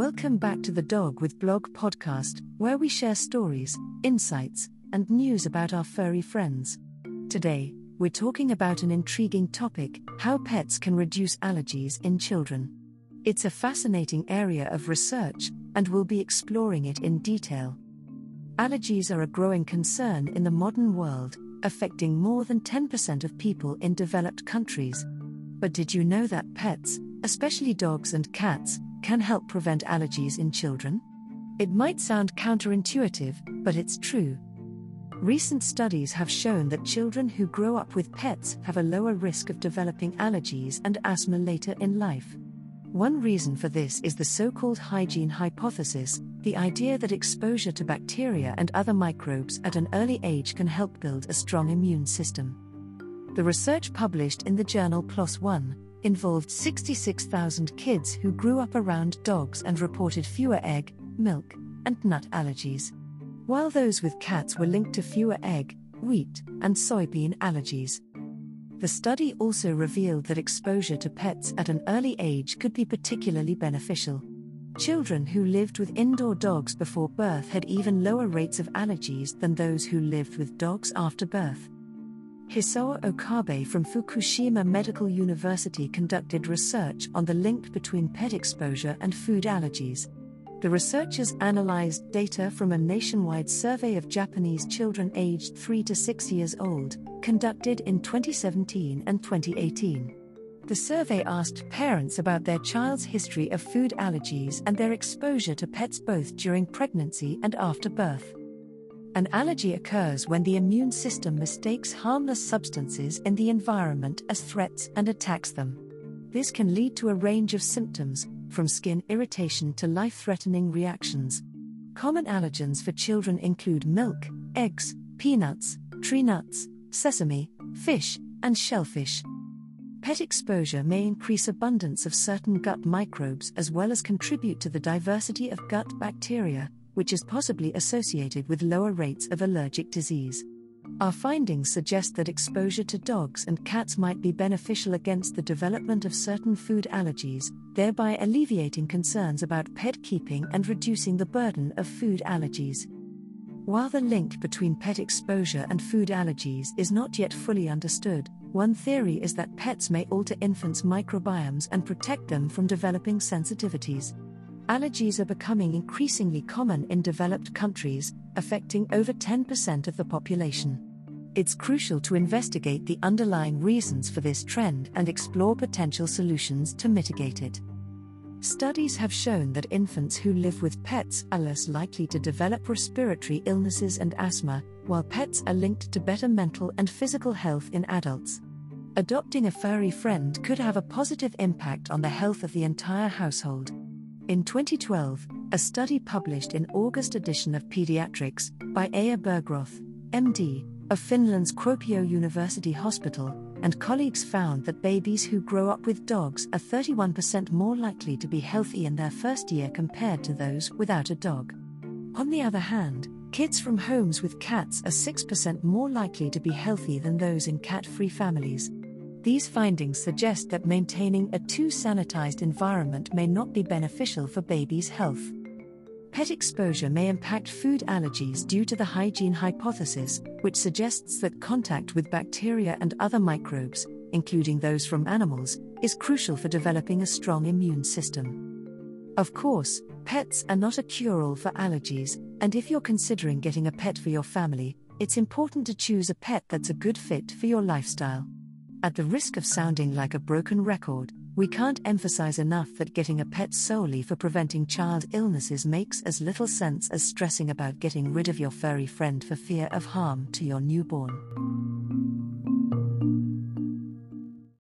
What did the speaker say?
Welcome back to the Dog with Blog podcast, where we share stories, insights, and news about our furry friends. Today, we're talking about an intriguing topic how pets can reduce allergies in children. It's a fascinating area of research, and we'll be exploring it in detail. Allergies are a growing concern in the modern world, affecting more than 10% of people in developed countries. But did you know that pets, especially dogs and cats, can help prevent allergies in children? It might sound counterintuitive, but it's true. Recent studies have shown that children who grow up with pets have a lower risk of developing allergies and asthma later in life. One reason for this is the so called hygiene hypothesis the idea that exposure to bacteria and other microbes at an early age can help build a strong immune system. The research published in the journal PLOS One involved 66,000 kids who grew up around dogs and reported fewer egg, milk, and nut allergies. While those with cats were linked to fewer egg, wheat, and soybean allergies. The study also revealed that exposure to pets at an early age could be particularly beneficial. Children who lived with indoor dogs before birth had even lower rates of allergies than those who lived with dogs after birth. Hisao Okabe from Fukushima Medical University conducted research on the link between pet exposure and food allergies. The researchers analyzed data from a nationwide survey of Japanese children aged 3 to 6 years old, conducted in 2017 and 2018. The survey asked parents about their child's history of food allergies and their exposure to pets both during pregnancy and after birth. An allergy occurs when the immune system mistakes harmless substances in the environment as threats and attacks them. This can lead to a range of symptoms, from skin irritation to life threatening reactions. Common allergens for children include milk, eggs, peanuts, tree nuts, sesame, fish, and shellfish. Pet exposure may increase abundance of certain gut microbes as well as contribute to the diversity of gut bacteria, which is possibly associated with lower rates of allergic disease. Our findings suggest that exposure to dogs and cats might be beneficial against the development of certain food allergies, thereby alleviating concerns about pet keeping and reducing the burden of food allergies. While the link between pet exposure and food allergies is not yet fully understood, one theory is that pets may alter infants' microbiomes and protect them from developing sensitivities. Allergies are becoming increasingly common in developed countries, affecting over 10% of the population. It's crucial to investigate the underlying reasons for this trend and explore potential solutions to mitigate it. Studies have shown that infants who live with pets are less likely to develop respiratory illnesses and asthma, while pets are linked to better mental and physical health in adults. Adopting a furry friend could have a positive impact on the health of the entire household. In 2012, a study published in August edition of Pediatrics by Eija Bergroth, MD, of Finland's Kuopio University Hospital, and colleagues found that babies who grow up with dogs are 31% more likely to be healthy in their first year compared to those without a dog. On the other hand, kids from homes with cats are 6% more likely to be healthy than those in cat free families. These findings suggest that maintaining a too sanitized environment may not be beneficial for babies' health. Pet exposure may impact food allergies due to the hygiene hypothesis, which suggests that contact with bacteria and other microbes, including those from animals, is crucial for developing a strong immune system. Of course, pets are not a cure all for allergies, and if you're considering getting a pet for your family, it's important to choose a pet that's a good fit for your lifestyle. At the risk of sounding like a broken record, we can't emphasize enough that getting a pet solely for preventing child illnesses makes as little sense as stressing about getting rid of your furry friend for fear of harm to your newborn.